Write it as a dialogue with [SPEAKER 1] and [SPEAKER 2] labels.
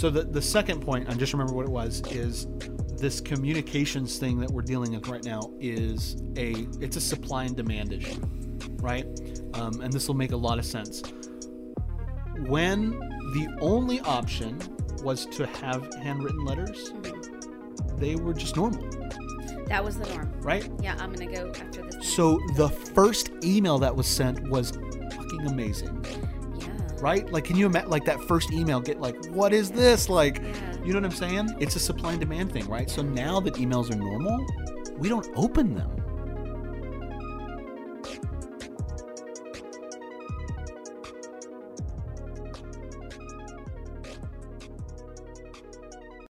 [SPEAKER 1] So the the second point, I just remember what it was, is this communications thing that we're dealing with right now is a it's a supply and demand issue, right? Um, and this will make a lot of sense. When the only option was to have handwritten letters, they were just normal,
[SPEAKER 2] That was the norm.
[SPEAKER 1] right?
[SPEAKER 2] Yeah, I'm gonna go after this.
[SPEAKER 1] So the first email that was sent was fucking amazing. Right? Like, can you imagine, like that first email get like, what is this? Like, you know what I'm saying? It's a supply and demand thing, right? So now that emails are normal, we don't open them.